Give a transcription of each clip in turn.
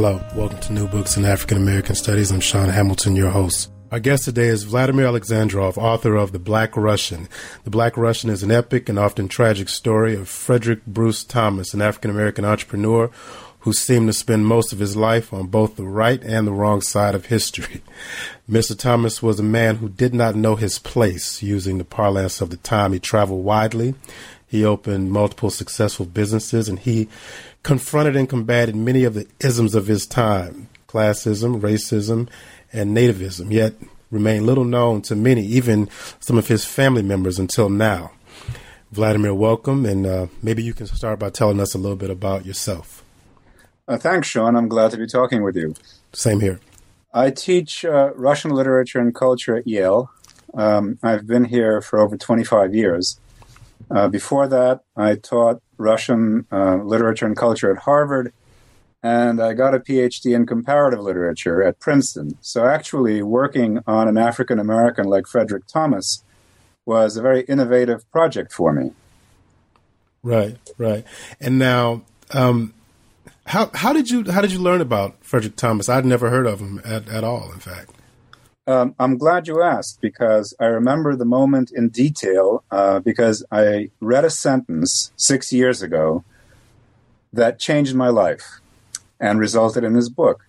Hello, welcome to New Books in African American Studies. I'm Sean Hamilton, your host. Our guest today is Vladimir Alexandrov, author of The Black Russian. The Black Russian is an epic and often tragic story of Frederick Bruce Thomas, an African American entrepreneur who seemed to spend most of his life on both the right and the wrong side of history. Mr. Thomas was a man who did not know his place. Using the parlance of the time, he traveled widely. He opened multiple successful businesses and he confronted and combated many of the isms of his time classism, racism, and nativism, yet remained little known to many, even some of his family members until now. Vladimir, welcome, and uh, maybe you can start by telling us a little bit about yourself. Uh, thanks, Sean. I'm glad to be talking with you. Same here. I teach uh, Russian literature and culture at Yale. Um, I've been here for over 25 years. Uh, before that, I taught Russian uh, literature and culture at Harvard, and I got a PhD in comparative literature at Princeton. So, actually, working on an African American like Frederick Thomas was a very innovative project for me. Right, right. And now, um, how how did you how did you learn about Frederick Thomas? I'd never heard of him at, at all. In fact. Um, I'm glad you asked because I remember the moment in detail uh, because I read a sentence six years ago that changed my life and resulted in this book.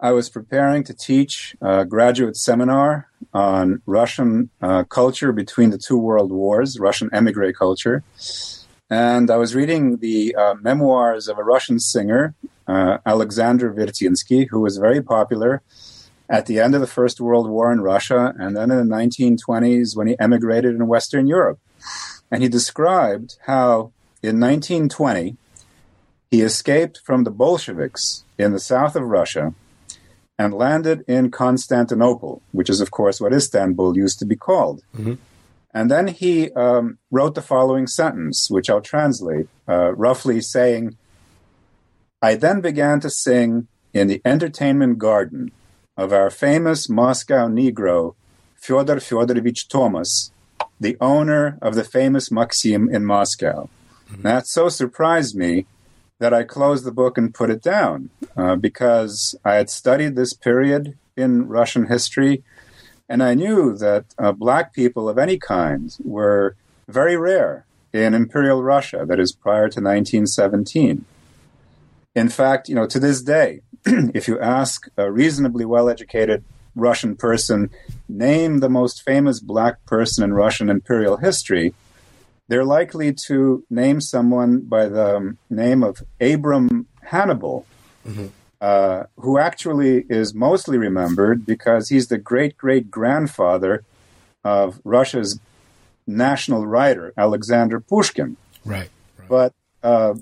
I was preparing to teach a graduate seminar on Russian uh, culture between the two world wars, Russian emigre culture. And I was reading the uh, memoirs of a Russian singer, uh, Alexander Vertinsky, who was very popular at the end of the First World War in Russia, and then in the 1920s when he emigrated in Western Europe. And he described how in 1920 he escaped from the Bolsheviks in the south of Russia and landed in Constantinople, which is, of course, what Istanbul used to be called. Mm-hmm. And then he um, wrote the following sentence, which I'll translate, uh, roughly saying, I then began to sing in the entertainment garden of our famous Moscow Negro, Fyodor Fyodorovich Thomas, the owner of the famous Maxim in Moscow. Mm-hmm. That so surprised me that I closed the book and put it down uh, because I had studied this period in Russian history and I knew that uh, black people of any kind were very rare in Imperial Russia, that is prior to 1917. In fact, you know, to this day, if you ask a reasonably well educated Russian person, name the most famous black person in Russian imperial history, they're likely to name someone by the um, name of Abram Hannibal, mm-hmm. uh, who actually is mostly remembered because he's the great great grandfather of Russia's national writer, Alexander Pushkin. Right. right. But uh,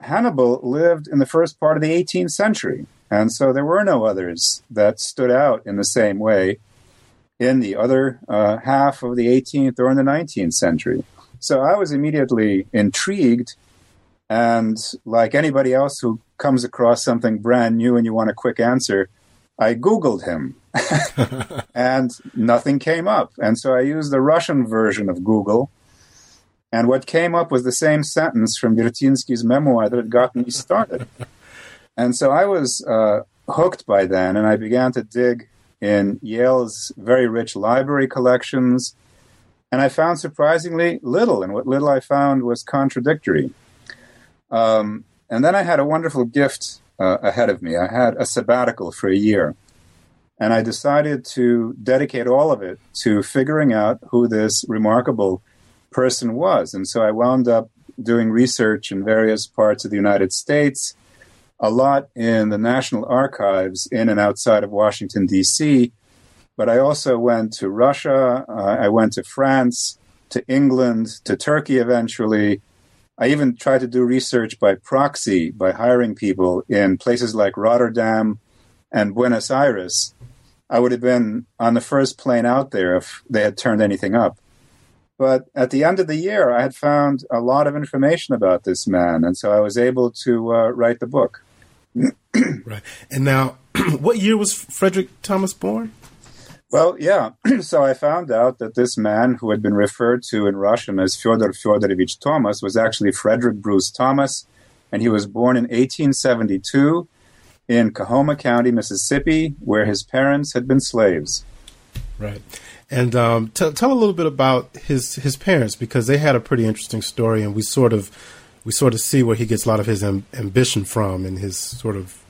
Hannibal lived in the first part of the 18th century. And so there were no others that stood out in the same way in the other uh, half of the 18th or in the 19th century. So I was immediately intrigued. And like anybody else who comes across something brand new and you want a quick answer, I Googled him and nothing came up. And so I used the Russian version of Google. And what came up was the same sentence from Vertinsky's memoir that had gotten me started. And so I was uh, hooked by then, and I began to dig in Yale's very rich library collections. And I found surprisingly little, and what little I found was contradictory. Um, and then I had a wonderful gift uh, ahead of me. I had a sabbatical for a year. And I decided to dedicate all of it to figuring out who this remarkable person was. And so I wound up doing research in various parts of the United States a lot in the National Archives in and outside of Washington, D.C., but I also went to Russia, uh, I went to France, to England, to Turkey eventually. I even tried to do research by proxy by hiring people in places like Rotterdam and Buenos Aires, I would have been on the first plane out there if they had turned anything up. But at the end of the year, I had found a lot of information about this man, and so I was able to uh, write the book. Right. And now, what year was Frederick Thomas born? Well, yeah. so I found out that this man, who had been referred to in Russian as Fyodor Fyodorovich Thomas, was actually Frederick Bruce Thomas, and he was born in 1872 in Coahoma County, Mississippi, where his parents had been slaves. Right. And um, t- tell a little bit about his his parents because they had a pretty interesting story, and we sort of we sort of see where he gets a lot of his am- ambition from and his sort of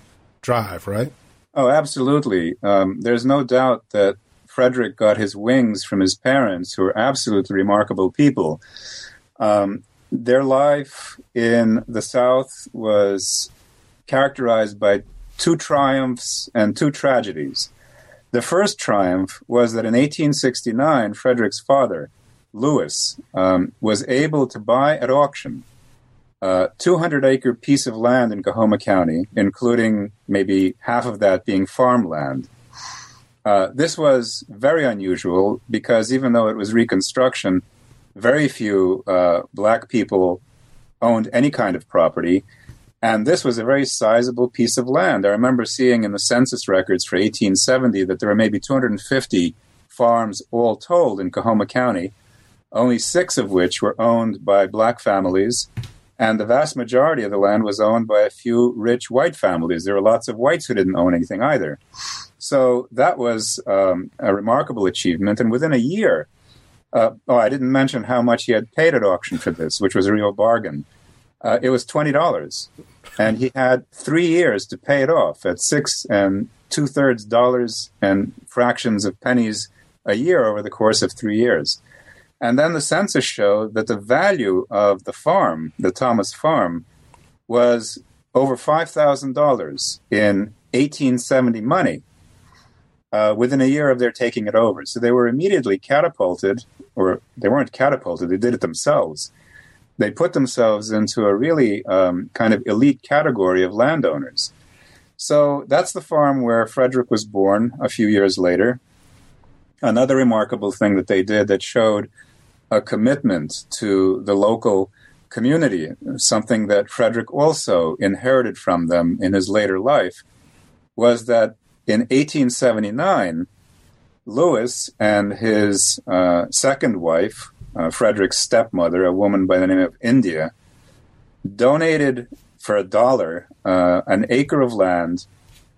drive, right? Oh, absolutely. Um, there's no doubt that Frederick got his wings from his parents, who are absolutely remarkable people. Um, their life in the South was characterized by two triumphs and two tragedies. The first triumph was that in 1869, Frederick's father, Lewis, um, was able to buy at auction a 200 acre piece of land in Coahoma County, including maybe half of that being farmland. Uh, this was very unusual because even though it was Reconstruction, very few uh, black people owned any kind of property. And this was a very sizable piece of land. I remember seeing in the census records for 1870 that there were maybe 250 farms all told in Coahoma County, only six of which were owned by black families. And the vast majority of the land was owned by a few rich white families. There were lots of whites who didn't own anything either. So that was um, a remarkable achievement. And within a year, uh, oh, I didn't mention how much he had paid at auction for this, which was a real bargain. Uh, it was twenty dollars, and he had three years to pay it off at six and two thirds dollars and fractions of pennies a year over the course of three years. And then the census showed that the value of the farm, the Thomas farm, was over five thousand dollars in 1870 money uh, within a year of their taking it over. So they were immediately catapulted, or they weren't catapulted, they did it themselves. They put themselves into a really um, kind of elite category of landowners. So that's the farm where Frederick was born a few years later. Another remarkable thing that they did that showed a commitment to the local community, something that Frederick also inherited from them in his later life, was that in 1879, Lewis and his uh, second wife, uh, Frederick's stepmother, a woman by the name of India, donated for a dollar uh, an acre of land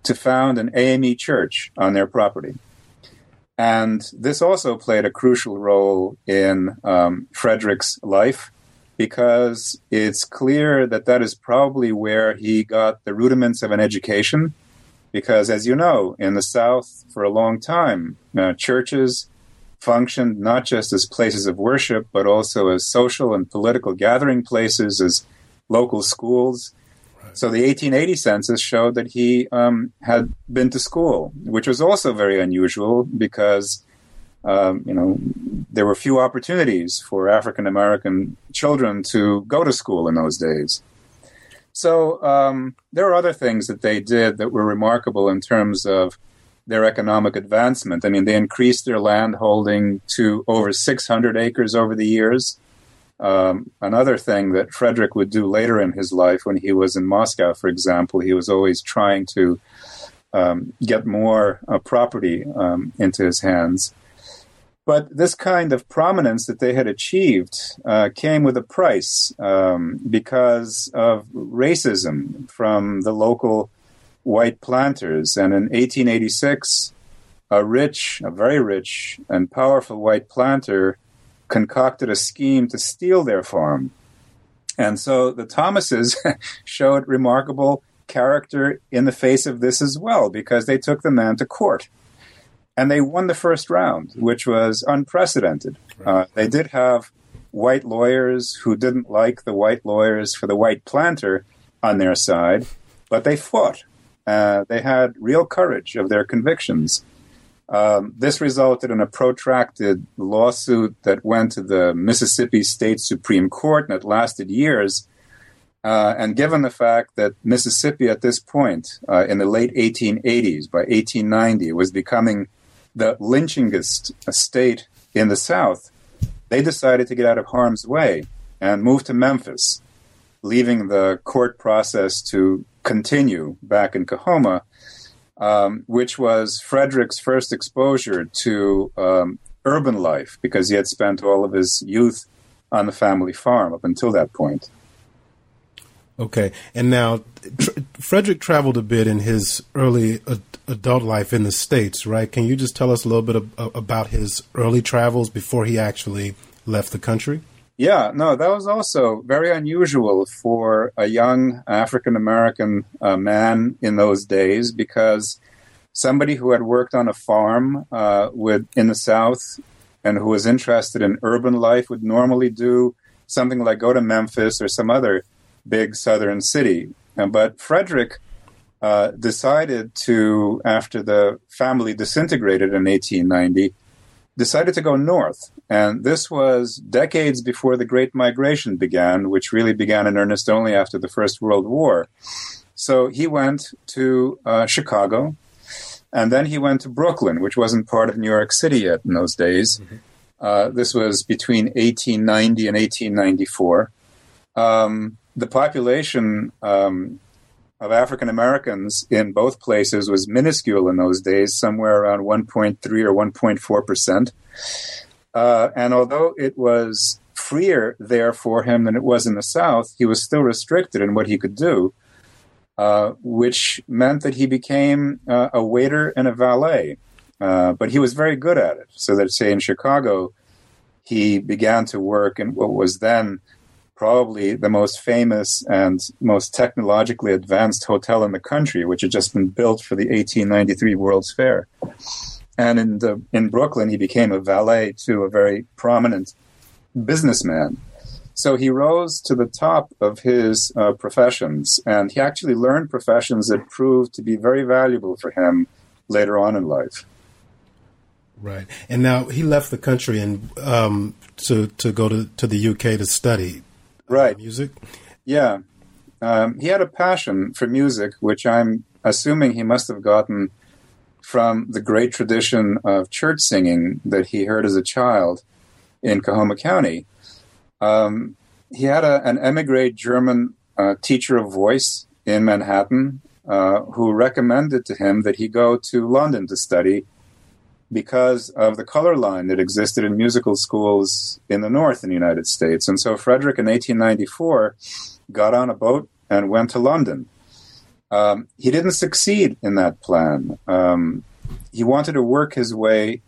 to found an AME church on their property. And this also played a crucial role in um, Frederick's life because it's clear that that is probably where he got the rudiments of an education because, as you know, in the South, for a long time, uh, churches functioned not just as places of worship, but also as social and political gathering places, as local schools. So the 1880 census showed that he um, had been to school, which was also very unusual because, um, you know, there were few opportunities for African American children to go to school in those days. So um, there are other things that they did that were remarkable in terms of their economic advancement. I mean, they increased their land holding to over 600 acres over the years. Um, another thing that Frederick would do later in his life, when he was in Moscow, for example, he was always trying to um, get more uh, property um, into his hands. But this kind of prominence that they had achieved uh, came with a price um, because of racism from the local white planters. And in 1886, a rich, a very rich and powerful white planter concocted a scheme to steal their farm. And so the Thomases showed remarkable character in the face of this as well, because they took the man to court and they won the first round, which was unprecedented. Uh, they did have white lawyers who didn't like the white lawyers for the white planter on their side, but they fought. Uh, they had real courage of their convictions. Um, this resulted in a protracted lawsuit that went to the Mississippi State Supreme Court, and it lasted years. Uh, and given the fact that Mississippi at this point, uh, in the late 1880s, by 1890, was becoming the lynchingest state in the South, they decided to get out of harm's way and move to Memphis, leaving the court process to continue back in Coahoma, um, which was Frederick's first exposure to um, urban life because he had spent all of his youth on the family farm up until that point. Okay, and now tr- Frederick traveled a bit in his early ad- adult life in the states, right? Can you just tell us a little bit of, about his early travels before he actually left the country? Yeah, no, that was also very unusual for a young African American uh, man in those days because somebody who had worked on a farm uh, with in the South and who was interested in urban life would normally do something like go to Memphis or some other big southern city. Uh, but Frederick uh, decided to, after the family disintegrated in 1890, decided to go north. And this was decades before the Great Migration began, which really began in earnest only after the First World War. So he went to uh, Chicago, and then he went to Brooklyn, which wasn't part of New York City yet in those days. Mm-hmm. Uh, this was between 1890 and 1894. Um, the population um, of African Americans in both places was minuscule in those days, somewhere around 1.3 or 1.4 percent. Uh, and although it was freer there for him than it was in the South, he was still restricted in what he could do, uh, which meant that he became uh, a waiter and a valet. Uh, but he was very good at it. So that, say, in Chicago, he began to work in what was then probably the most famous and most technologically advanced hotel in the country, which had just been built for the 1893 World's Fair. And in the, in Brooklyn, he became a valet to a very prominent businessman. So he rose to the top of his uh, professions, and he actually learned professions that proved to be very valuable for him later on in life. Right, and now he left the country and um, to to go to, to the UK to study right music. Yeah, um, he had a passion for music, which I'm assuming he must have gotten from the great tradition of church singing that he heard as a child in Coahoma County. Um, he had a, an emigre German uh, teacher of voice in Manhattan uh, who recommended to him that he go to London to study because of the color line that existed in musical schools in the North in the United States. And so Frederick in 1894 got on a boat and went to London. Um, he didn't succeed in that plan. Um, he wanted to work his way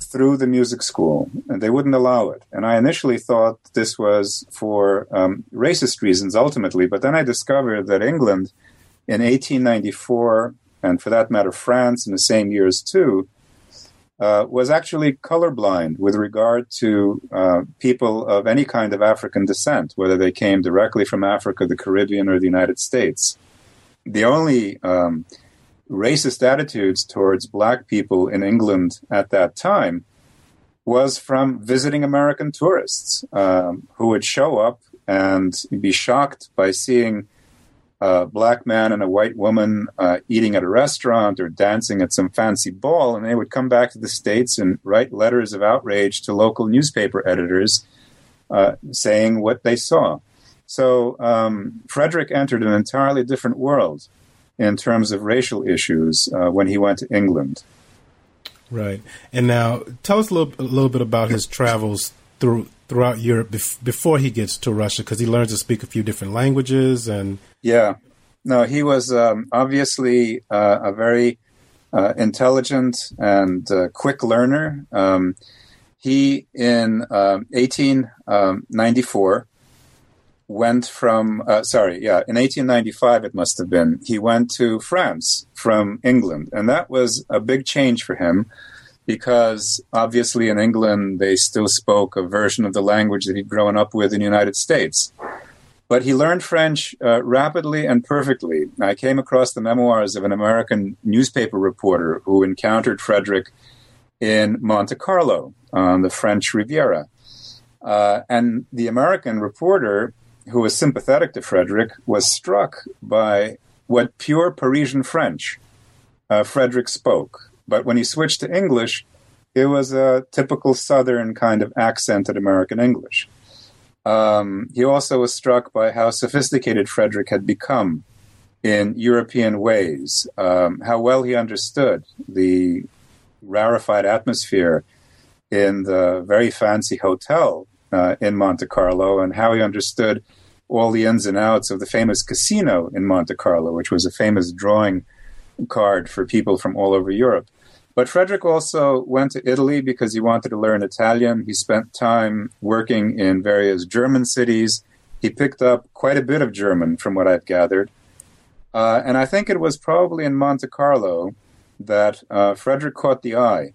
through the music school, and they wouldn't allow it. And I initially thought this was for um, racist reasons ultimately, but then I discovered that England in 1894, and for that matter, France in the same years too, uh, was actually colorblind with regard to uh, people of any kind of African descent, whether they came directly from Africa, the Caribbean, or the United States. The only um, racist attitudes towards black people in England at that time was from visiting American tourists um, who would show up and be shocked by seeing a black man and a white woman uh, eating at a restaurant or dancing at some fancy ball, and they would come back to the States and write letters of outrage to local newspaper editors uh, saying what they saw. So um, Frederick entered an entirely different world in terms of racial issues uh, when he went to England. Right. And now tell us a little, a little bit about his travels through throughout Europe bef- before he gets to Russia because he learns to speak a few different languages and yeah. No he was um, obviously uh, a very uh, intelligent and uh, quick learner. Um, he in 1894 um, went from uh, sorry yeah in 1895 it must have been he went to france from england and that was a big change for him because obviously in England they still spoke a version of the language that he'd grown up with in the United States. But he learned French uh, rapidly and perfectly. I came across the memoirs of an American newspaper reporter who encountered Frederick in Monte Carlo on the French Riviera. Uh, and the American reporter who was sympathetic to Frederick, was struck by what pure Parisian French uh, Frederick spoke. But when he switched to English, it was a typical Southern kind of accented American English. Um, he also was struck by how sophisticated Frederick had become in European ways, um, how well he understood the rarefied atmosphere in the very fancy hotel uh, in Monte Carlo, and how he understood all the ins and outs of the famous casino in Monte Carlo, which was a famous drawing card for people from all over Europe. But Frederick also went to Italy because he wanted to learn Italian. He spent time working in various German cities. He picked up quite a bit of German, from what I've gathered. Uh, and I think it was probably in Monte Carlo that uh, Frederick caught the eye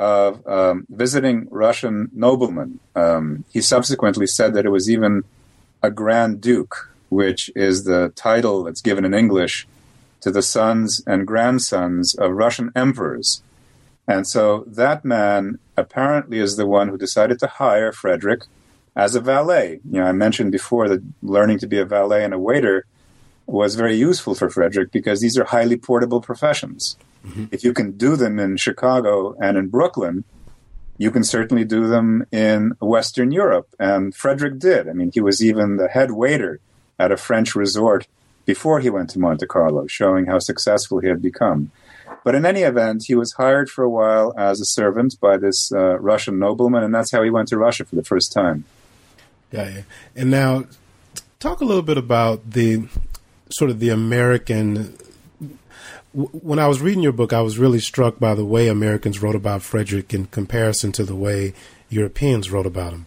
of um, visiting Russian noblemen. Um, he subsequently said that it was even a Grand Duke, which is the title that's given in English to the sons and grandsons of Russian emperors. And so that man apparently is the one who decided to hire Frederick as a valet. You know, I mentioned before that learning to be a valet and a waiter was very useful for Frederick because these are highly portable professions. Mm-hmm. If you can do them in Chicago and in Brooklyn, you can certainly do them in Western Europe. And Frederick did. I mean, he was even the head waiter at a French resort before he went to Monte Carlo, showing how successful he had become. But in any event, he was hired for a while as a servant by this uh, Russian nobleman, and that's how he went to Russia for the first time. Yeah, yeah. And now, talk a little bit about the sort of the American. When I was reading your book, I was really struck by the way Americans wrote about Frederick in comparison to the way Europeans wrote about him.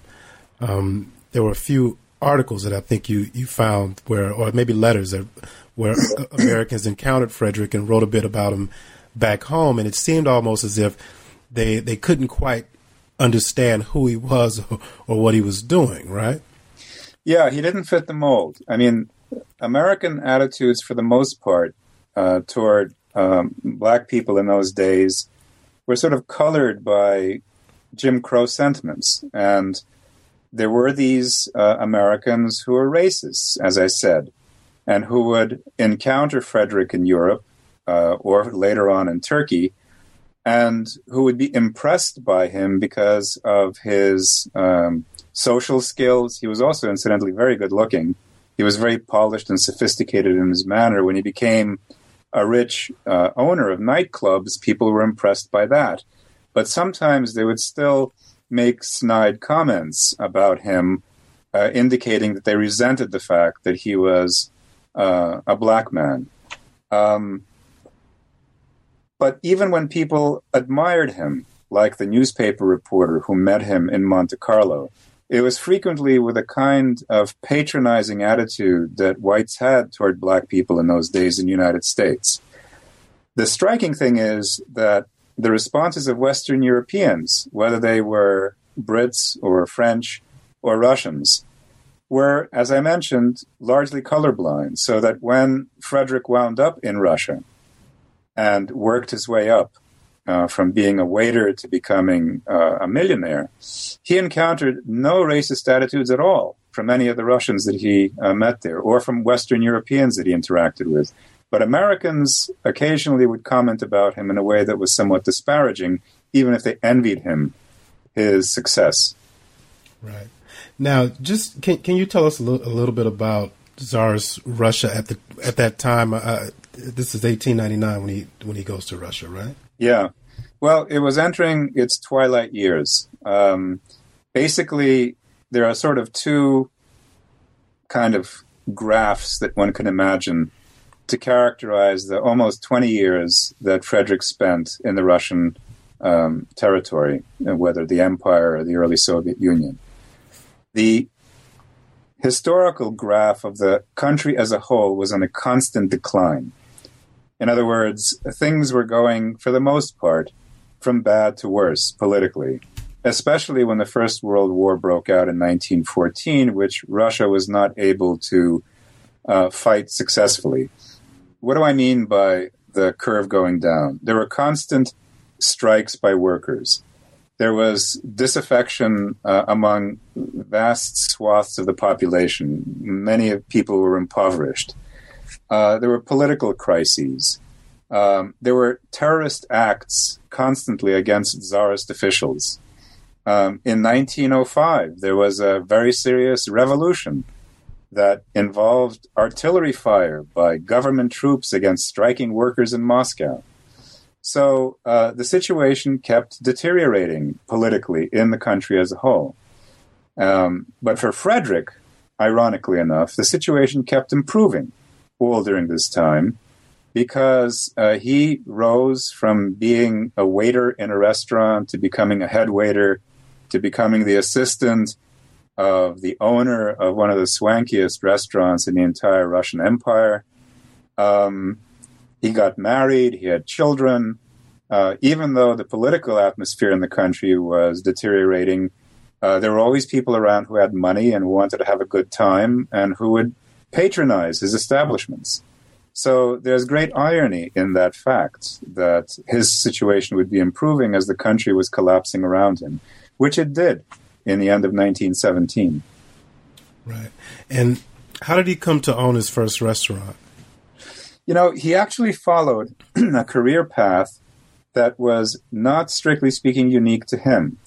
Um, there were a few articles that I think you, you found where, or maybe letters that, where Americans encountered Frederick and wrote a bit about him back home, and it seemed almost as if they they couldn't quite understand who he was or, or what he was doing, right? Yeah, he didn't fit the mold. I mean, American attitudes, for the most part, uh, toward um, black people in those days were sort of colored by Jim Crow sentiments and there were these uh, Americans who were racists, as I said, and who would encounter Frederick in Europe uh, or later on in Turkey, and who would be impressed by him because of his um, social skills. He was also, incidentally, very good looking. He was very polished and sophisticated in his manner. When he became a rich uh, owner of nightclubs, people were impressed by that. But sometimes they would still make snide comments about him, uh, indicating that they resented the fact that he was uh, a black man. Um, but even when people admired him, like the newspaper reporter who met him in Monte Carlo, it was frequently with a kind of patronizing attitude that whites had toward black people in those days in the United States. The striking thing is that the responses of Western Europeans, whether they were Brits or French or Russians, were, as I mentioned, largely colorblind. So that when Frederick wound up in Russia and worked his way up uh, from being a waiter to becoming uh, a millionaire, he encountered no racist attitudes at all from any of the Russians that he uh, met there or from Western Europeans that he interacted with. But Americans occasionally would comment about him in a way that was somewhat disparaging, even if they envied him his success. Right. Now, just can can you tell us a little, a little bit about Tsar's Russia at the at that time? Uh, this is 1899 when he when he goes to Russia, right? Yeah. Well, it was entering its twilight years. Um, basically, there are sort of two kind of graphs that one can imagine to characterize the almost 20 years that Frederick spent in the Russian um, territory, uh, whether the empire or the early Soviet Union. The historical graph of the country as a whole was on a constant decline. In other words, things were going, for the most part, from bad to worse politically, especially when the First World War broke out in 1914, which Russia was not able to uh, fight successfully what do I mean by the curve going down? There were constant strikes by workers. There was disaffection uh, among vast swaths of the population. Many people were impoverished. Uh, there were political crises. Um, there were terrorist acts constantly against czarist officials. Um, in 1905, there was a very serious revolution that involved artillery fire by government troops against striking workers in Moscow. So uh, the situation kept deteriorating politically in the country as a whole. Um, but for Frederick, ironically enough, the situation kept improving all during this time because uh, he rose from being a waiter in a restaurant to becoming a head waiter to becoming the assistant of the owner of one of the swankiest restaurants in the entire Russian Empire. Um, he got married, he had children. Uh, even though the political atmosphere in the country was deteriorating, uh, there were always people around who had money and wanted to have a good time and who would patronize his establishments. So there's great irony in that fact that his situation would be improving as the country was collapsing around him, which it did in the end of 1917. Right. And how did he come to own his first restaurant? You know, he actually followed a career path that was not strictly speaking unique to him.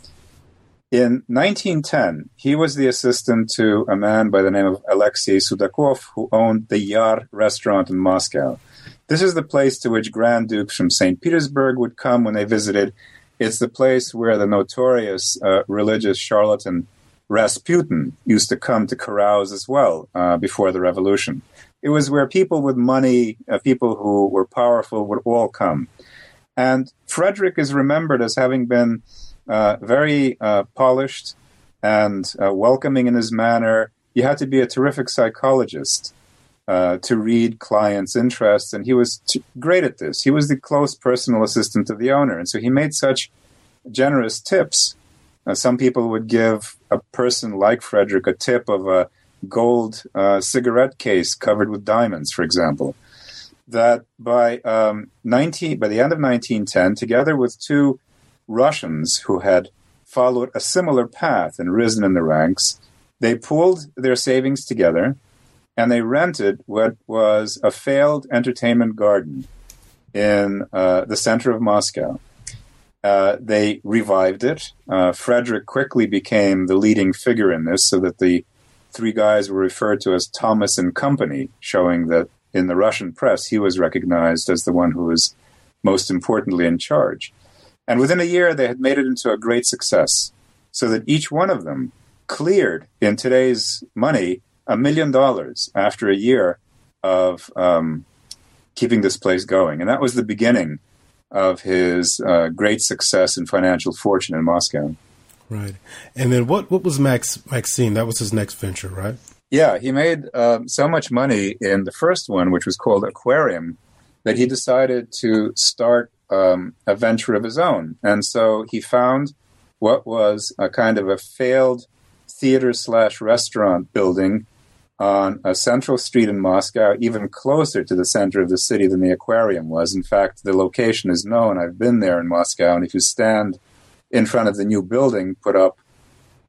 In 1910, he was the assistant to a man by the name of Alexei Sudakov, who owned the Yar restaurant in Moscow. This is the place to which Grand Dukes from St. Petersburg would come when they visited. It's the place where the notorious uh, religious charlatan Rasputin used to come to carouse as well uh, before the revolution. It was where people with money, uh, people who were powerful, would all come. And Frederick is remembered as having been uh, very uh, polished and uh, welcoming in his manner. You had to be a terrific psychologist uh, to read clients' interests, and he was t- great at this. He was the close personal assistant of the owner, and so he made such generous tips. Uh, some people would give a person like Frederick a tip of a gold uh, cigarette case covered with diamonds, for example. That by um, 19, by the end of 1910, together with two Russians who had followed a similar path and risen in the ranks, they pooled their savings together and they rented what was a failed entertainment garden in uh, the center of Moscow. Uh, they revived it. Uh, Frederick quickly became the leading figure in this, so that the three guys were referred to as Thomas and Company, showing that in the Russian press he was recognized as the one who was most importantly in charge. And within a year, they had made it into a great success, so that each one of them cleared in today's money a million dollars after a year of um, keeping this place going. And that was the beginning of his uh, great success and financial fortune in Moscow. Right. And then what, what was Max Maxime? That was his next venture, right? Yeah, he made uh, so much money in the first one, which was called Aquarium, that he decided to start um, a venture of his own. And so he found what was a kind of a failed theater slash restaurant building on a central street in Moscow, even closer to the center of the city than the aquarium was. In fact, the location is known. I've been there in Moscow, and if you stand in front of the new building put up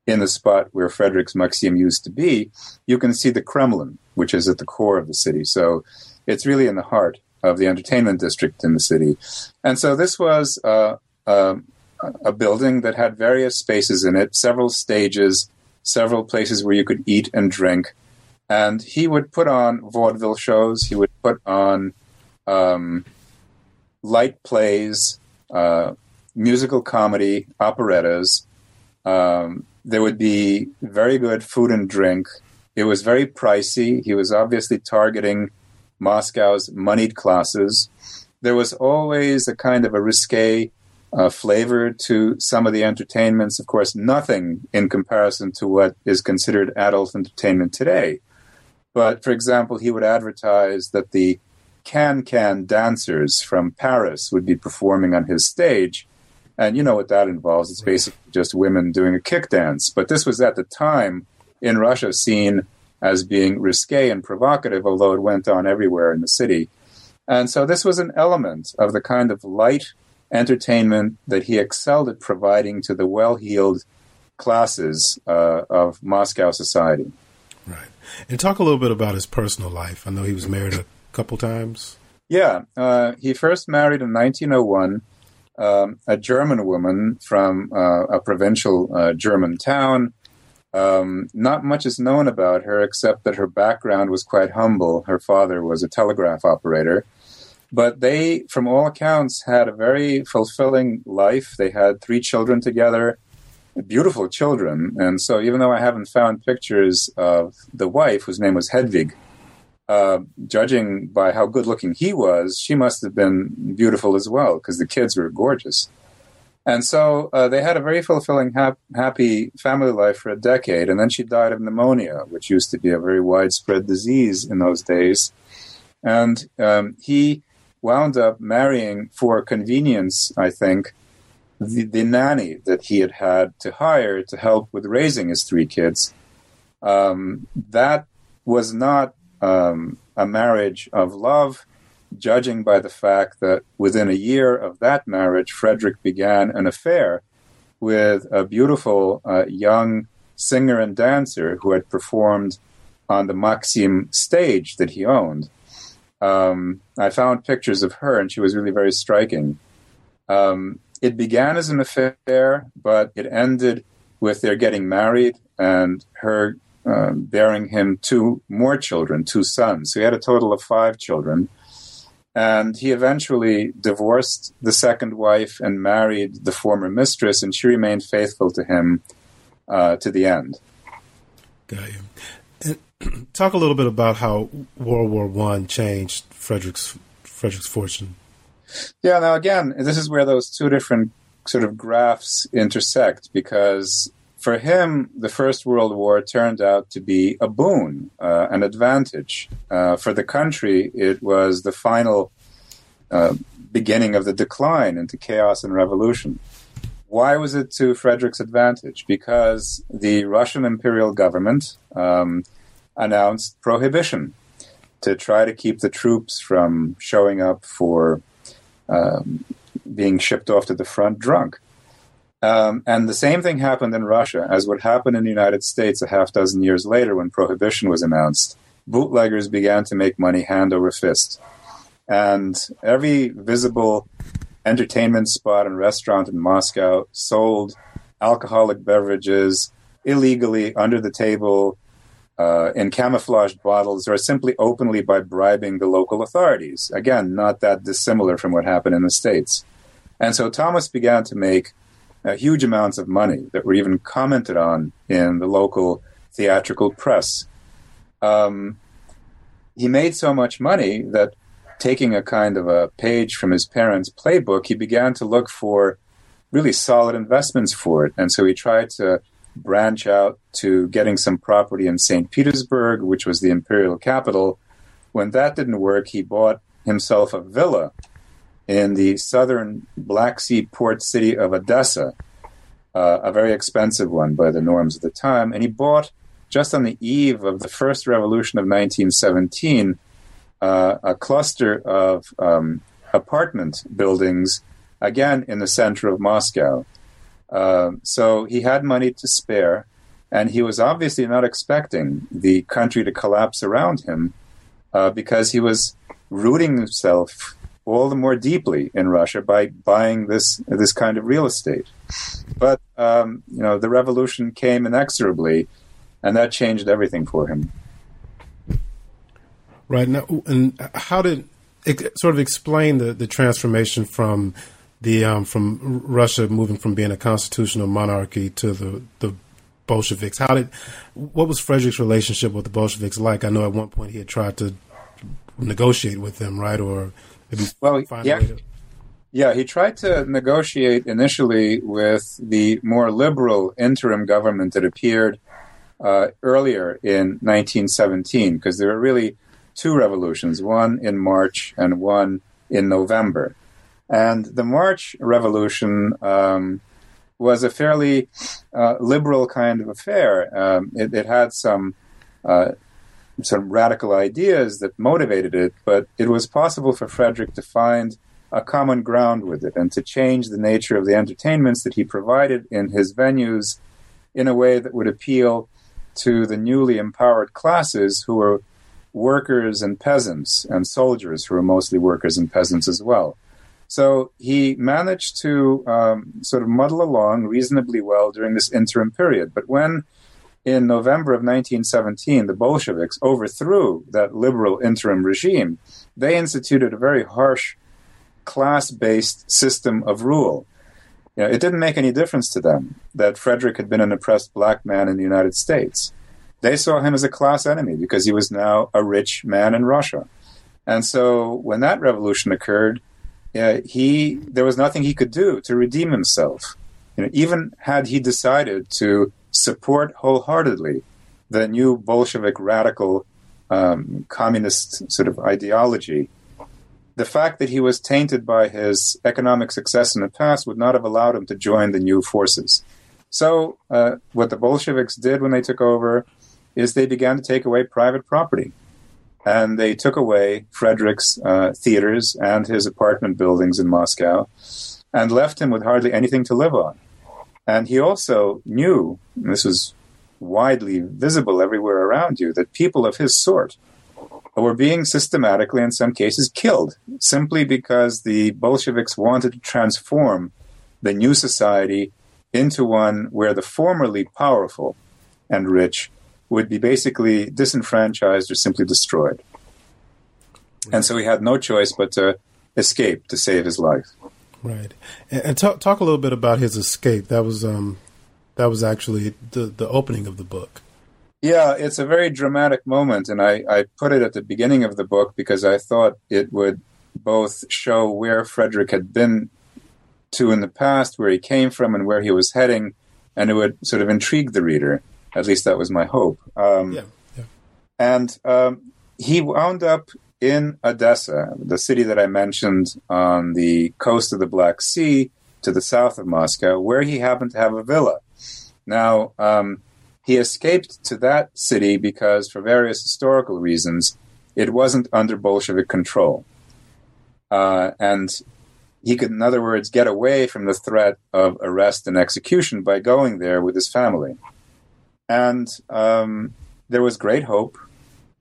in the spot where Frederick's Maxim used to be, you can see the Kremlin, which is at the core of the city. So it's really in the heart of the entertainment district in the city. And so this was uh, uh, a building that had various spaces in it, several stages, several places where you could eat and drink. And he would put on vaudeville shows, he would put on um, light plays, uh, musical comedy, operettas. Um, there would be very good food and drink. It was very pricey. He was obviously targeting Moscow's moneyed classes. There was always a kind of a risque uh, flavor to some of the entertainments. Of course, nothing in comparison to what is considered adult entertainment today. But for example, he would advertise that the can can dancers from Paris would be performing on his stage. And you know what that involves. It's basically just women doing a kick dance. But this was at the time in Russia seen as being risque and provocative, although it went on everywhere in the city. And so this was an element of the kind of light entertainment that he excelled at providing to the well heeled classes uh, of Moscow society. And talk a little bit about his personal life. I know he was married a couple times. Yeah. Uh, he first married in 1901 um, a German woman from uh, a provincial uh, German town. Um, not much is known about her except that her background was quite humble. Her father was a telegraph operator. But they, from all accounts, had a very fulfilling life. They had three children together, beautiful children. And so, even though I haven't found pictures of the wife, whose name was Hedwig, uh, judging by how good looking he was, she must have been beautiful as well because the kids were gorgeous. And so uh, they had a very fulfilling, hap- happy family life for a decade. And then she died of pneumonia, which used to be a very widespread disease in those days. And um, he wound up marrying, for convenience, I think, the, the, nanny that he had had to hire to help with raising his three kids. Um, that was not um, a marriage of love, judging by the fact that within a year of that marriage, Frederick began an affair with a beautiful uh, young singer and dancer who had performed on the Maxim stage that he owned. Um, I found pictures of her, and she was really very striking. Um, it began as an affair, but it ended with their getting married and her um, bearing him two more children, two sons. So he had a total of five children. And he eventually divorced the second wife and married the former mistress, and she remained faithful to him uh, to the end. Got you. And talk a little bit about how World War One changed Frederick's Frederick's fortune. Yeah. Now, again, this is where those two different sort of graphs intersect because for him, the First World War turned out to be a boon, uh, an advantage. Uh, for the country, it was the final uh, beginning of the decline into chaos and revolution. Why was it to Frederick's advantage? Because the Russian imperial government um, announced prohibition to try to keep the troops from showing up for um, being shipped off to the front drunk. Um, and the same thing happened in Russia as what happened in the United States a half dozen years later when prohibition was announced. Bootleggers began to make money hand over fist. And every visible entertainment spot and restaurant in Moscow sold alcoholic beverages illegally under the table uh, in camouflaged bottles or simply openly by bribing the local authorities. Again, not that dissimilar from what happened in the States. And so Thomas began to make uh, huge amounts of money that were even commented on in the local theatrical press. Um, he made so much money that taking a kind of a page from his parents' playbook, he began to look for really solid investments for it. And so he tried to branch out to getting some property in St. Petersburg, which was the imperial capital. When that didn't work, he bought himself a villa in the southern Black Sea port city of Odessa, uh, a very expensive one by the norms of the time. And he bought, just on the eve of the first revolution of 1917, uh, a cluster of um, apartment buildings, again in the center of Moscow. Uh, so he had money to spare, and he was obviously not expecting the country to collapse around him uh, because he was rooting himself all the more deeply in Russia by buying this this kind of real estate. But um, you know, the revolution came inexorably, and that changed everything for him. Right now, and how did it sort of explain the, the transformation from the um, from Russia moving from being a constitutional monarchy to the the Bolsheviks? How did what was Frederick's relationship with the Bolsheviks like? I know at one point he had tried to negotiate with them, right, or well, yeah, yeah, he tried to negotiate initially with the more liberal interim government that appeared uh, earlier in 1917, because there were really two revolutions, one in March and one in November. And the March Revolution um, was a fairly uh, liberal kind of affair. Um, it, it, had some uh, some radical ideas that motivated it, but it was possible for Frederick to find a common ground with it and to change the nature of the entertainments that he provided in his venues in a way that would appeal to the newly empowered classes who were workers and peasants and soldiers who were mostly workers and peasants as well. So he managed to um, sort of muddle along reasonably well during this interim period. But when in November of 1917 the Bolsheviks overthrew that liberal interim regime, they instituted a very harsh class based system of rule. You know, it didn't make any difference to them that Frederick had been an oppressed black man in the United States. They saw him as a class enemy because he was now a rich man in Russia. And so when that revolution occurred, uh, he there was nothing he could do to redeem himself. You know, even had he decided to support wholeheartedly the new Bolshevik radical um, communist sort of ideology, the fact that he was tainted by his economic success in the past would not have allowed him to join the new forces. So, uh, what the Bolsheviks did when they took over is they began to take away private property. And they took away Frederick's uh, theaters and his apartment buildings in Moscow and left him with hardly anything to live on. And he also knew, this was widely visible everywhere around you, that people of his sort were being systematically, in some cases, killed simply because the Bolsheviks wanted to transform the new society into one where the formerly powerful and rich would be basically disenfranchised or simply destroyed. And so he had no choice but to escape to save his life. Right, and, and talk talk a little bit about his escape. That was um, that was actually the the opening of the book. Yeah, it's a very dramatic moment, and I, I put it at the beginning of the book because I thought it would both show where Frederick had been to in the past, where he came from, and where he was heading, and it would sort of intrigue the reader. At least that was my hope. Um, yeah, yeah. And um, he wound up in Odessa, the city that I mentioned on the coast of the Black Sea to the south of Moscow, where he happened to have a villa. Now, um, he escaped to that city because, for various historical reasons, it wasn't under Bolshevik control. Uh, and he could, in other words, get away from the threat of arrest and execution by going there with his family. And um, there was great hope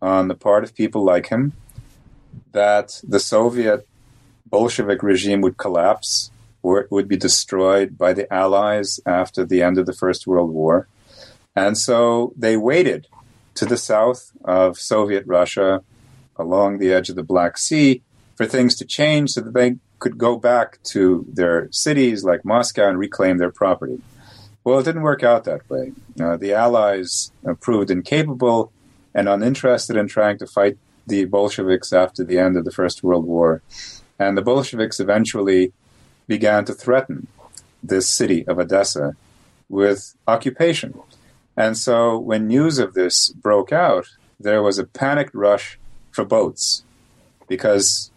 on the part of people like him that the Soviet Bolshevik regime would collapse or it would be destroyed by the Allies after the end of the First World War. And so they waited to the south of Soviet Russia along the edge of the Black Sea for things to change so that they could go back to their cities like Moscow and reclaim their property. Well, it didn't work out that way. Uh, the Allies proved incapable and uninterested in trying to fight the Bolsheviks after the end of the First World War. And the Bolsheviks eventually began to threaten this city of Odessa with occupation. And so when news of this broke out, there was a panicked rush for boats because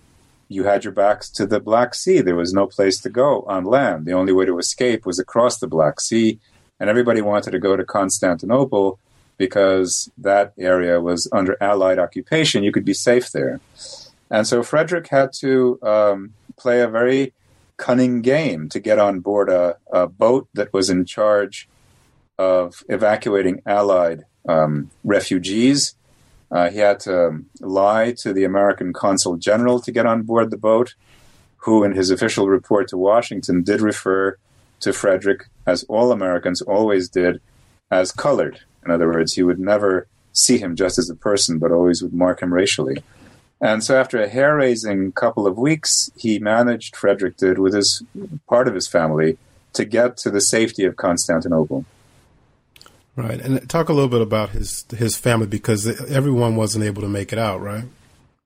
you had your backs to the Black Sea. There was no place to go on land. The only way to escape was across the Black Sea, and everybody wanted to go to Constantinople because that area was under Allied occupation. You could be safe there. And so Frederick had to um, play a very cunning game to get on board a, a boat that was in charge of evacuating Allied um, refugees. Uh, he had to lie to the American consul general to get on board the boat, who, in his official report to Washington, did refer to Frederick, as all Americans always did, as colored. In other words, he would never see him just as a person, but always would mark him racially. And so, after a hair raising couple of weeks, he managed, Frederick did, with his part of his family, to get to the safety of Constantinople. Right, and talk a little bit about his his family because everyone wasn't able to make it out, right?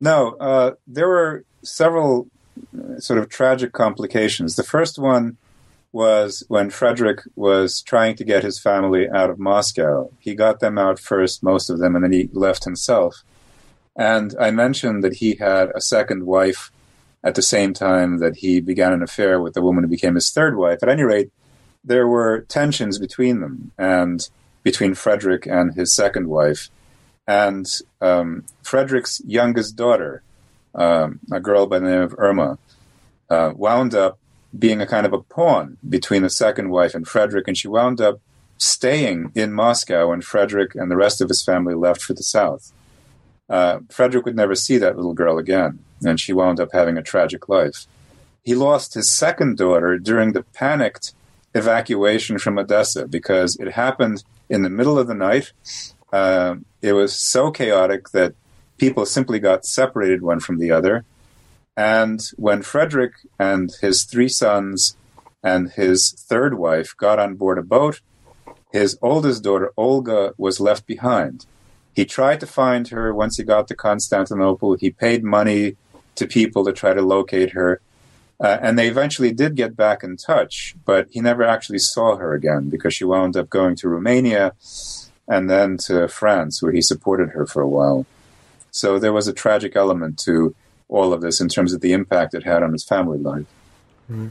No, uh, there were several uh, sort of tragic complications. The first one was when Frederick was trying to get his family out of Moscow. He got them out first, most of them, and then he left himself. And I mentioned that he had a second wife at the same time that he began an affair with the woman who became his third wife. At any rate, there were tensions between them and between Frederick and his second wife. And um, Frederick's youngest daughter, um, a girl by the name of Irma, uh, wound up being a kind of a pawn between the second wife and Frederick, and she wound up staying in Moscow when Frederick and the rest of his family left for the south. Uh, Frederick would never see that little girl again, and she wound up having a tragic life. He lost his second daughter during the panicked evacuation from Odessa because it happened in the middle of the night. Uh, it was so chaotic that people simply got separated one from the other. And when Frederick and his three sons and his third wife got on board a boat, his oldest daughter, Olga, was left behind. He tried to find her once he got to Constantinople. He paid money to people to try to locate her. Uh, and they eventually did get back in touch, but he never actually saw her again because she wound up going to Romania and then to France, where he supported her for a while. So there was a tragic element to all of this in terms of the impact it had on his family life. Mm-hmm.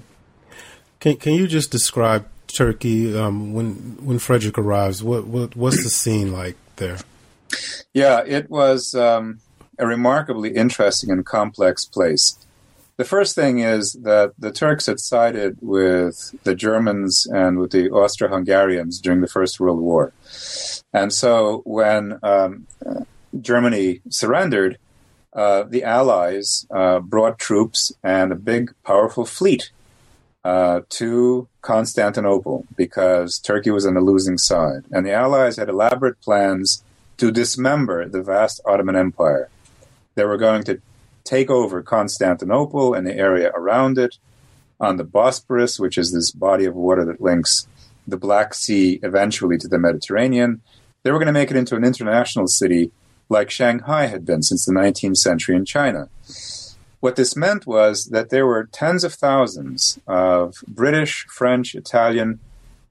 Can Can you just describe Turkey um, when when Frederick arrives? What, what what's the scene like there? Yeah, it was um, a remarkably interesting and complex place. The first thing is that the Turks had sided with the Germans and with the Austro Hungarians during the First World War. And so when um, Germany surrendered, uh, the Allies uh, brought troops and a big, powerful fleet uh, to Constantinople because Turkey was on the losing side. And the Allies had elaborate plans to dismember the vast Ottoman Empire. They were going to take over Constantinople and the area around it on the Bosporus, which is this body of water that links the Black Sea eventually to the Mediterranean. They were going to make it into an international city like Shanghai had been since the 19th century in China. What this meant was that there were tens of thousands of British, French, Italian,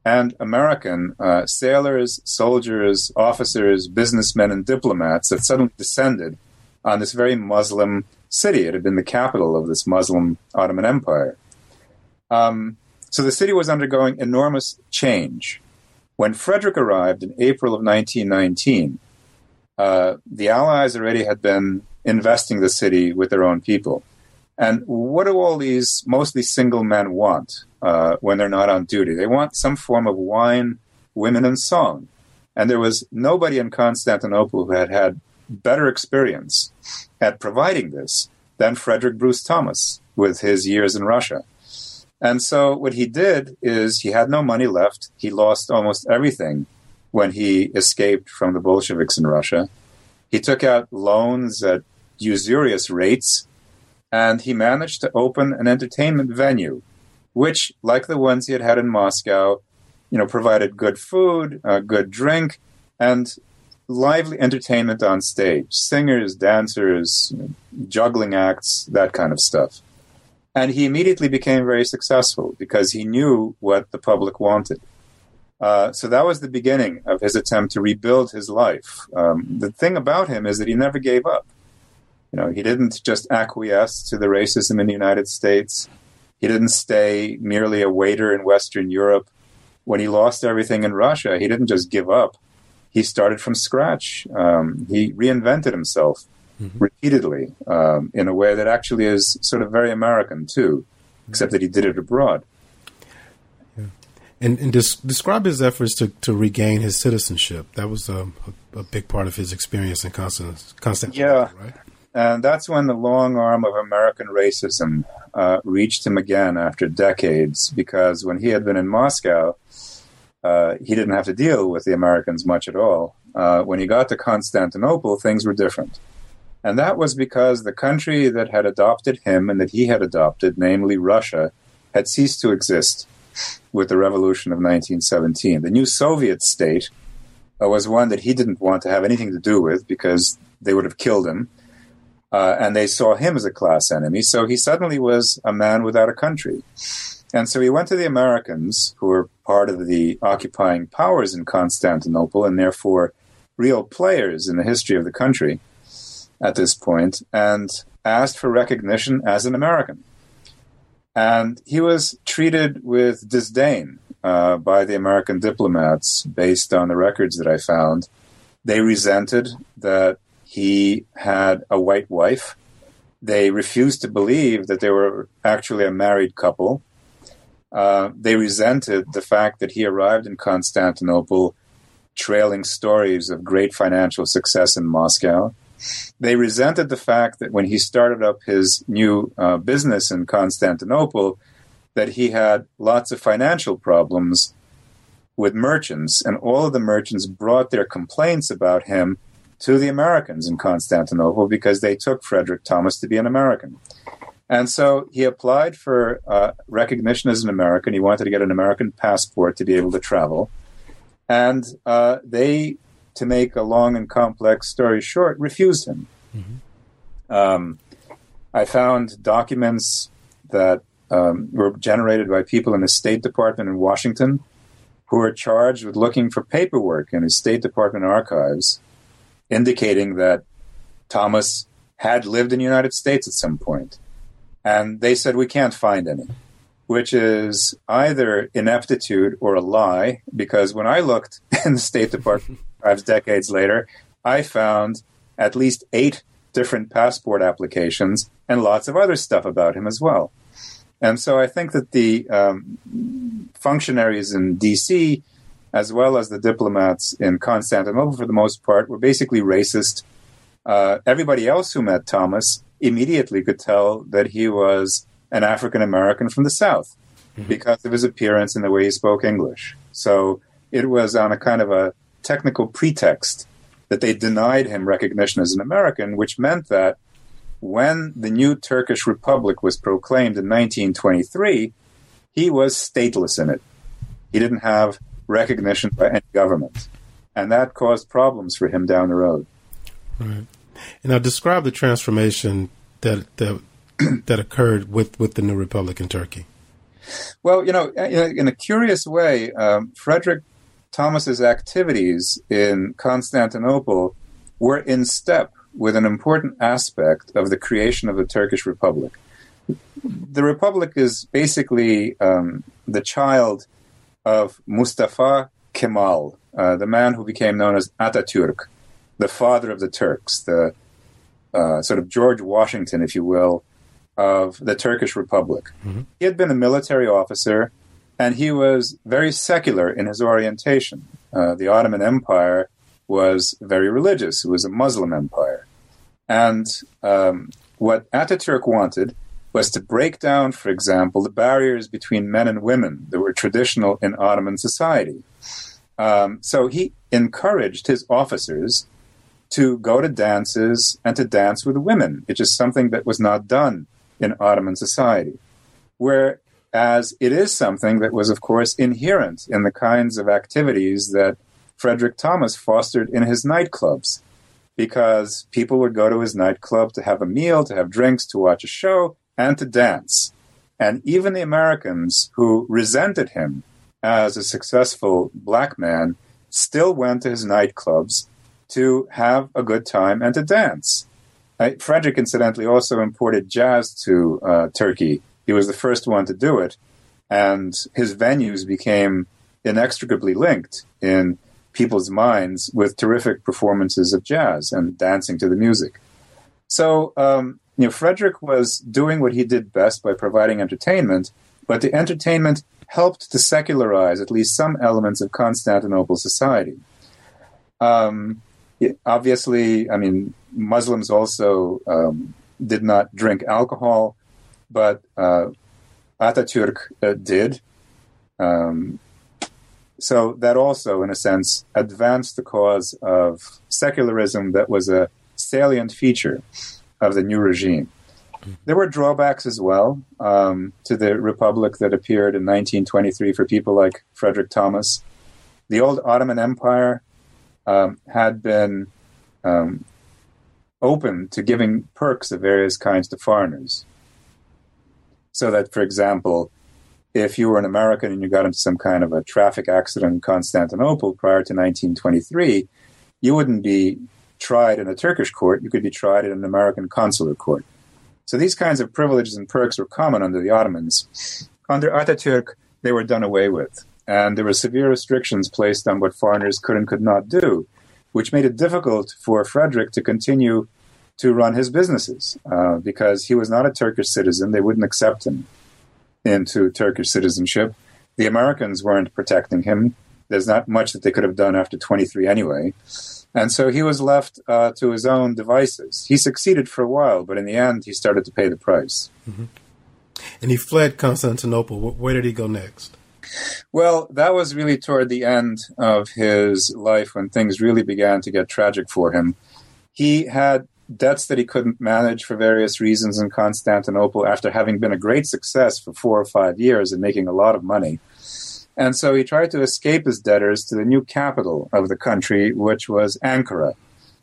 and American uh, sailors, soldiers, officers, businessmen, and diplomats that suddenly descended on this very Muslim city. It had been the capital of this Muslim Ottoman Empire. Um, so the city was undergoing enormous change. When Frederick arrived in April of 1919, uh, the Allies already had been investing the city with their own people. And what do all these mostly single men want uh, when they're not on duty? They want some form of wine, women, and song. And there was nobody in Constantinople who had had better experience at providing this than Frederick Bruce Thomas with his years in Russia. And so what he did is he had no money left. He lost almost everything when he escaped from the Bolsheviks in Russia. He took out loans at usurious rates, and he managed to open an entertainment venue, which, like the ones he had had in Moscow, you know, provided good food, uh, good drink, and lively entertainment on stage singers, dancers, juggling acts, that kind of stuff. And he immediately became very successful because he knew what the public wanted. Uh, so that was the beginning of his attempt to rebuild his life. Um, the thing about him is that he never gave up. You know, he didn't just acquiesce to the racism in the United States. He didn't stay merely a waiter in Western Europe. When he lost everything in Russia, he didn't just give up he started from scratch. Um, he reinvented himself mm-hmm. repeatedly um, in a way that actually is sort of very American too, except that he did it abroad. Yeah. And, and des- describe his efforts to, to regain his citizenship. That was um, a, a, big part of his experience in Constant, Constant yeah. right? And that's when the long arm of American racism uh, reached him again after decades, because when he had been in Moscow, uh, he didn't have to deal with the Americans much at all. Uh, when he got to Constantinople, things were different. And that was because the country that had adopted him and that he had adopted, namely Russia, had ceased to exist with the revolution of 1917. The new Soviet state uh, was one that he didn't want to have anything to do with because they would have killed him. Uh, and they saw him as a class enemy. So he suddenly was a man without a country. And so he went to the Americans, who were part of the occupying powers in Constantinople and therefore real players in the history of the country at this point, and asked for recognition as an American. And he was treated with disdain uh, by the American diplomats based on the records that I found. They resented that he had a white wife. They refused to believe that they were actually a married couple Uh, they resented the fact that he arrived in Constantinople trailing stories of great financial success in Moscow. They resented the fact that when he started up his new uh, business in Constantinople, that he had lots of financial problems with merchants, and all of the merchants brought their complaints about him to the Americans in Constantinople because they took Frederick Thomas to be an American. And so he applied for uh, recognition as an American. He wanted to get an American passport to be able to travel. And uh, they, to make a long and complex story short, refused him. Mm-hmm. Um, I found documents that um, were generated by people in the State Department in Washington who were charged with looking for paperwork in his State Department archives indicating that Thomas had lived in the United States at some point. And they said, we can't find any, which is either ineptitude or a lie, because when I looked in the State Department archives decades later, I found at least eight different passport applications and lots of other stuff about him as well. And so I think that the um, functionaries in DC, as well as the diplomats in Constantinople, for the most part, were basically racist. Uh, everybody else who met Thomas immediately could tell that he was an African American from the South mm-hmm. because of his appearance and the way he spoke English. So it was on a kind of a technical pretext that they denied him recognition as an American, which meant that when the new Turkish Republic was proclaimed in 1923, he was stateless in it. He didn't have recognition by any government. And that caused problems for him down the road. Right. And now describe the transformation that that, that occurred with, with the new republic in Turkey. Well, you know, in a curious way, um, Frederick Thomas's activities in Constantinople were in step with an important aspect of the creation of the Turkish Republic. The Republic is basically um, the child of Mustafa Kemal, uh, the man who became known as Ataturk, the father of the Turks, the uh, sort of George Washington, if you will, of the Turkish Republic. Mm-hmm. He had been a military officer and he was very secular in his orientation. Uh, the Ottoman Empire was very religious. It was a Muslim empire. And um, what Ataturk wanted was to break down, for example, the barriers between men and women that were traditional in Ottoman society. Um, so he encouraged his officers to go to dances and to dance with women. It's just something that was not done in Ottoman society. Whereas it is something that was, of course, inherent in the kinds of activities that Frederick Thomas fostered in his nightclubs, because people would go to his nightclub to have a meal, to have drinks, to watch a show, and to dance. And even the Americans who resented him as a successful black man still went to his nightclubs to have a good time and to dance. Frederick, incidentally, also imported jazz to uh, Turkey. He was the first one to do it, and his venues became inextricably linked in people's minds with terrific performances of jazz and dancing to the music. So, um, you know, Frederick was doing what he did best by providing entertainment, but the entertainment helped to secularize at least some elements of Constantinople society. Um, obviously, I mean, Muslims also um, did not drink alcohol, but uh, Ataturk uh, did. Um, so that also, in a sense, advanced the cause of secularism that was a salient feature of the new regime. There were drawbacks as well um, to the republic that appeared in 1923 for people like Frederick Thomas. The old Ottoman Empire um, had been um, open to giving perks of various kinds to foreigners. So that, for example, if you were an American and you got into some kind of a traffic accident in Constantinople prior to 1923, you wouldn't be tried in a Turkish court. You could be tried in an American consular court. So these kinds of privileges and perks were common under the Ottomans. Under Ataturk, they were done away with and there were severe restrictions placed on what foreigners could and could not do, which made it difficult for Frederick to continue to run his businesses uh, because he was not a Turkish citizen. They wouldn't accept him. into Turkish citizenship. The Americans weren't protecting him. There's not much that they could have done after 23 anyway. And so he was left uh, to his own devices. He succeeded for a while, but in the end, he started to pay the price. Mm-hmm. And he fled Constantinople. Where did he go next? Well, that was really toward the end of his life when things really began to get tragic for him. He had debts that he couldn't manage for various reasons in Constantinople after having been a great success for four or five years and making a lot of money. And so he tried to escape his debtors to the new capital of the country, which was Ankara,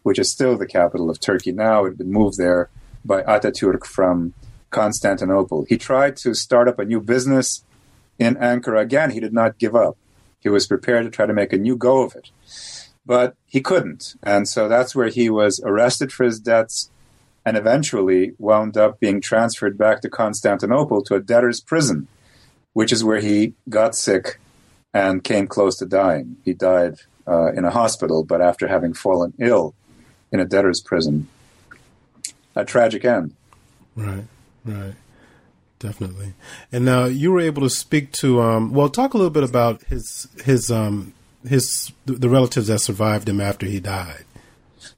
which is still the capital of Turkey now. It had been moved there by Ataturk from Constantinople. He tried to start up a new business in Ankara. Again, he did not give up. He was prepared to try to make a new go of it. But he couldn't. And so that's where he was arrested for his debts and eventually wound up being transferred back to Constantinople to a debtor's prison, which is where he got sick and came close to dying. He died uh, in a hospital, but after having fallen ill in a debtor's prison. A tragic end. Right, right. Definitely. And now you were able to speak to, um, well, talk a little bit about his, his, um, his, the relatives that survived him after he died.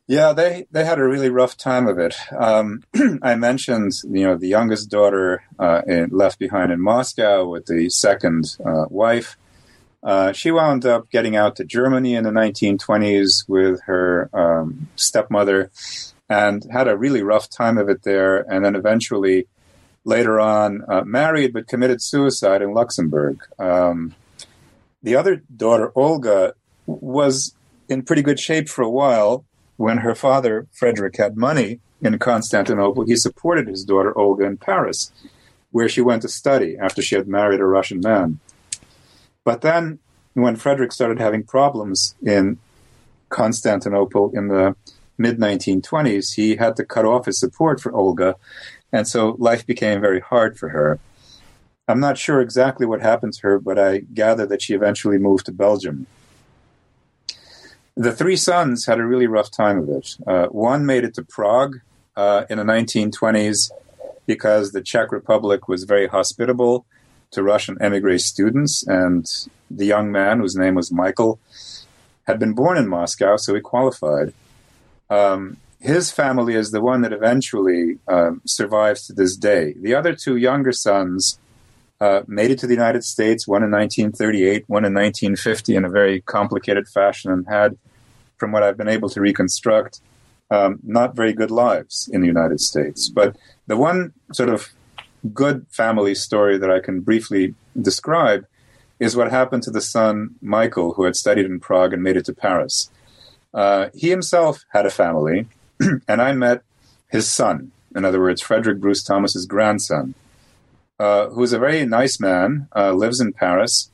Yeah, they, they had a really rough time of it. Um, I mentioned, you know, the youngest daughter uh, in, left behind in Moscow with the second uh, wife. Uh, she wound up getting out to Germany in the 1920s with her um, stepmother and had a really rough time of it there. And then eventually, later on, uh, married but committed suicide in Luxembourg. Um, the other daughter, Olga, was in pretty good shape for a while. When her father, Frederick, had money in Constantinople, he supported his daughter, Olga, in Paris, where she went to study after she had married a Russian man. But then, when Frederick started having problems in Constantinople in the mid 1920s, he had to cut off his support for Olga, and so life became very hard for her. I'm not sure exactly what happened to her, but I gather that she eventually moved to Belgium. The three sons had a really rough time of it. Uh, one made it to Prague uh, in the 1920s because the Czech Republic was very hospitable to Russian emigre students, and the young man, whose name was Michael, had been born in Moscow, so he qualified. Um, his family is the one that eventually um, survives to this day. The other two younger sons uh, made it to the United States, one in 1938, one in 1950, in a very complicated fashion, and had, from what I've been able to reconstruct, um, not very good lives in the United States. But the one sort of good family story that I can briefly describe is what happened to the son Michael, who had studied in Prague and made it to Paris. Uh, he himself had a family, and I met his son. In other words, Frederick Bruce Thomas's grandson, uh, who's a very nice man, uh, lives in Paris,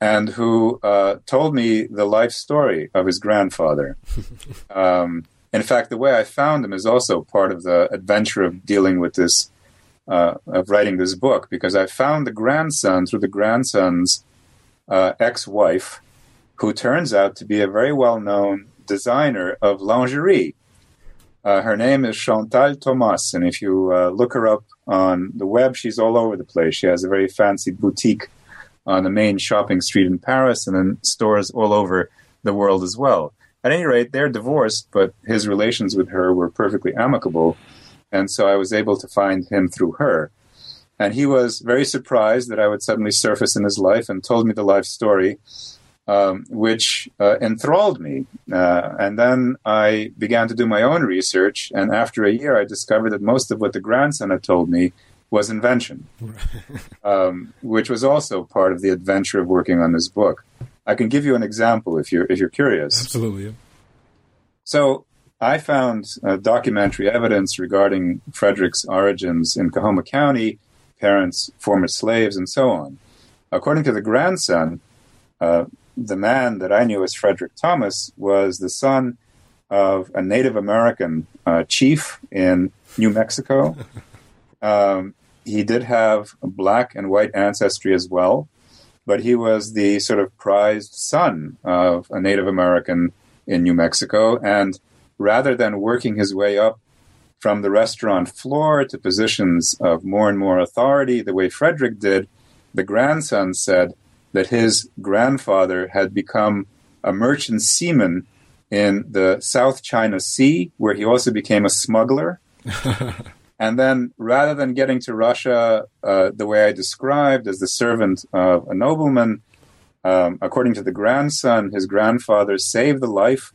and who uh, told me the life story of his grandfather. um, in fact, the way I found him is also part of the adventure of dealing with this uh, of writing this book because I found the grandson through the grandson's uh, ex-wife, who turns out to be a very well-known designer of lingerie. Uh, her name is Chantal Thomas, and if you uh, look her up on the web, she's all over the place. She has a very fancy boutique on the main shopping street in Paris, and then stores all over the world as well. At any rate, they're divorced, but his relations with her were perfectly amicable and so I was able to find him through her. And he was very surprised that I would suddenly surface in his life and told me the life story, um, which uh, enthralled me. Uh, and then I began to do my own research. And after a year, I discovered that most of what the grandson had told me was invention, um, which was also part of the adventure of working on this book. I can give you an example if you're if you're curious. Absolutely. So I found uh, documentary evidence regarding Frederick's origins in Coahoma County, parents, former slaves, and so on. According to the grandson, uh, the man that I knew as Frederick Thomas was the son of a Native American uh, chief in New Mexico. Um, he did have black and white ancestry as well, but he was the sort of prized son of a Native American in New Mexico. And rather than working his way up from the restaurant floor to positions of more and more authority, the way Frederick did, the grandson said that his grandfather had become a merchant seaman in the South China Sea, where he also became a smuggler. and then, rather than getting to Russia uh, the way I described as the servant of a nobleman, um, according to the grandson, his grandfather saved the life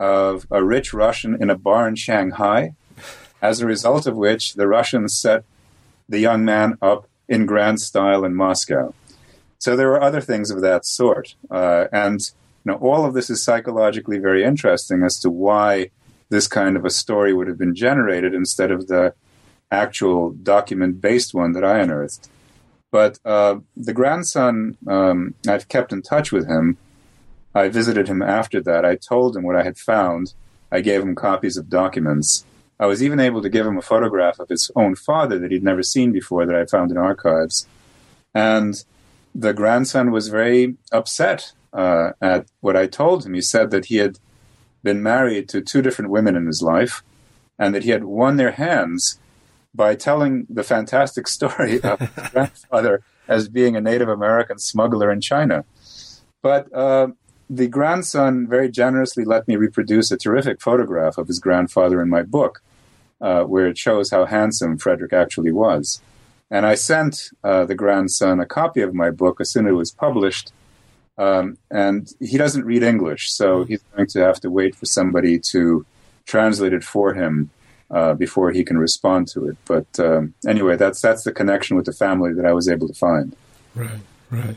of a rich Russian in a bar in Shanghai, as a result of which the Russians set the young man up in grand style in Moscow. So there were other things of that sort. Uh, and now, all of this is psychologically very interesting as to why this kind of a story would have been generated instead of the actual document based one that I unearthed. But uh, the grandson, um, I've kept in touch with him. I visited him after that. I told him what I had found. I gave him copies of documents. I was even able to give him a photograph of his own father that he'd never seen before that I found in archives. And the grandson was very upset uh, at what I told him. He said that he had been married to two different women in his life and that he had won their hands by telling the fantastic story of his grandfather as being a Native American smuggler in China. But uh, the grandson very generously let me reproduce a terrific photograph of his grandfather in my book, uh, where it shows how handsome Frederick actually was. And I sent uh, the grandson a copy of my book as soon as it was published, um, and he doesn't read English, so he's going to have to wait for somebody to translate it for him uh, before he can respond to it. But um, anyway, that's that's the connection with the family that I was able to find. Right, right,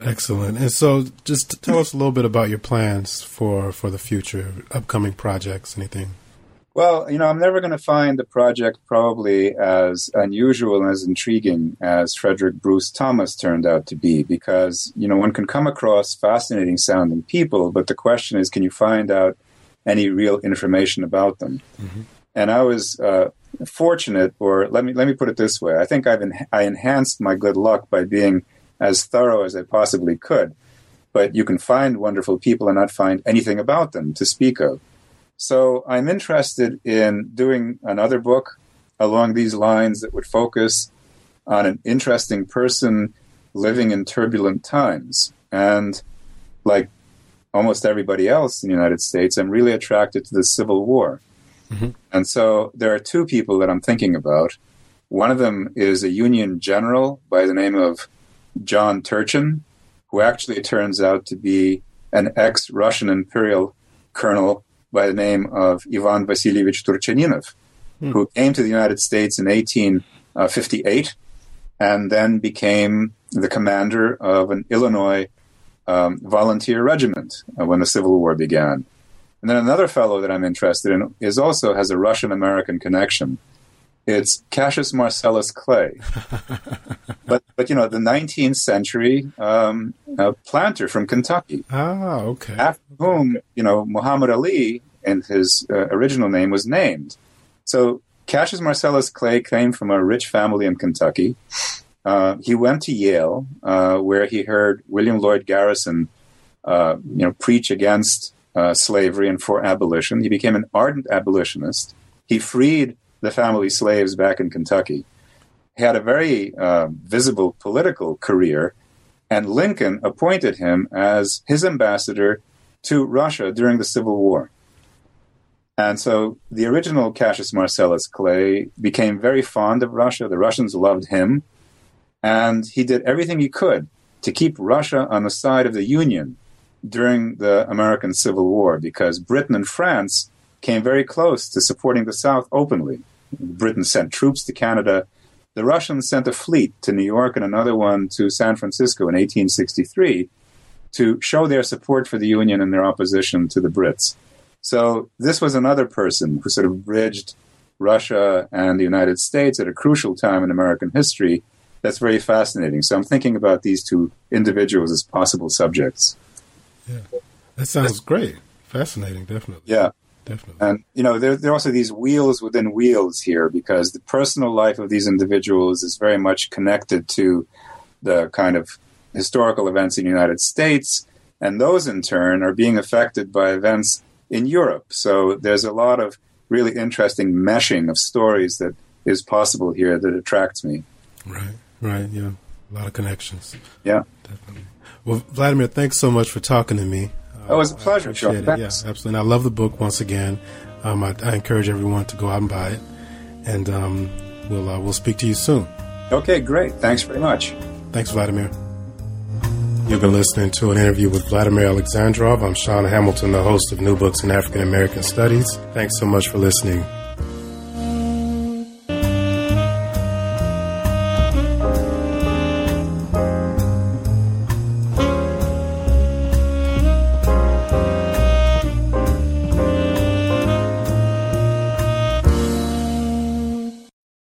excellent. And so, just tell us a little bit about your plans for for the future, upcoming projects, anything. Well, you know, I'm never going to find the project probably as unusual and as intriguing as Frederick Bruce Thomas turned out to be because, you know, one can come across fascinating sounding people, but the question is, can you find out any real information about them? Mm-hmm. And I was uh, fortunate, or let me let me put it this way: I think I've en- I enhanced my good luck by being as thorough as I possibly could. But you can find wonderful people and not find anything about them to speak of. So I'm interested in doing another book along these lines that would focus on an interesting person living in turbulent times. And like almost everybody else in the United States, I'm really attracted to the Civil War. Mm-hmm. And so there are two people that I'm thinking about. One of them is a Union general by the name of John Turchin, who actually turns out to be an ex Russian imperial colonel by the name of Ivan Vasilievich Turchaninov, hmm. who came to the United States in 1858 and then became the commander of an Illinois um, volunteer regiment uh, when the Civil War began. And then another fellow that I'm interested in is also has a Russian American connection. It's Cassius Marcellus Clay, but but you know the 19th century um, planter from Kentucky. Ah, okay. After whom you know Muhammad Ali and his uh, original name was named. So Cassius Marcellus Clay came from a rich family in Kentucky. Uh, he went to Yale, uh, where he heard William Lloyd Garrison, uh, you know, preach against uh, slavery and for abolition. He became an ardent abolitionist. He freed the family slaves back in Kentucky. He had a very uh, visible political career, and Lincoln appointed him as his ambassador to Russia during the Civil War. And so the original Cassius Marcellus Clay became very fond of Russia. The Russians loved him. And he did everything he could to keep Russia on the side of the Union during the American Civil War because Britain and France came very close to supporting the South openly. Britain sent troops to Canada. The Russians sent a fleet to New York and another one to San Francisco in 1863 to show their support for the Union and their opposition to the Brits. So this was another person who sort of bridged Russia and the United States at a crucial time in American history. That's very fascinating. So I'm thinking about these two individuals as possible subjects. Yeah, that sounds great. Fascinating, definitely. Yeah, definitely. And you know, there, there are also these wheels within wheels here because the personal life of these individuals is very much connected to the kind of historical events in the United States, and those in turn are being affected by events in Europe. So there's a lot of really interesting meshing of stories that is possible here that attracts me. Right, right, yeah. A lot of connections. Yeah. Definitely. Well, Vladimir, thanks so much for talking to me. Oh, it was a pleasure, Sean. It. Yeah, absolutely. And I love the book once again. Um, I, I, encourage everyone to go out and buy it. And um, we'll, uh, we'll speak to you soon. Okay, great. Thanks very much. Thanks, Vladimir. You've been listening to an interview with Vladimir Alexandrov. I'm Sean Hamilton, the host of New Books in African American Studies. Thanks so much for listening.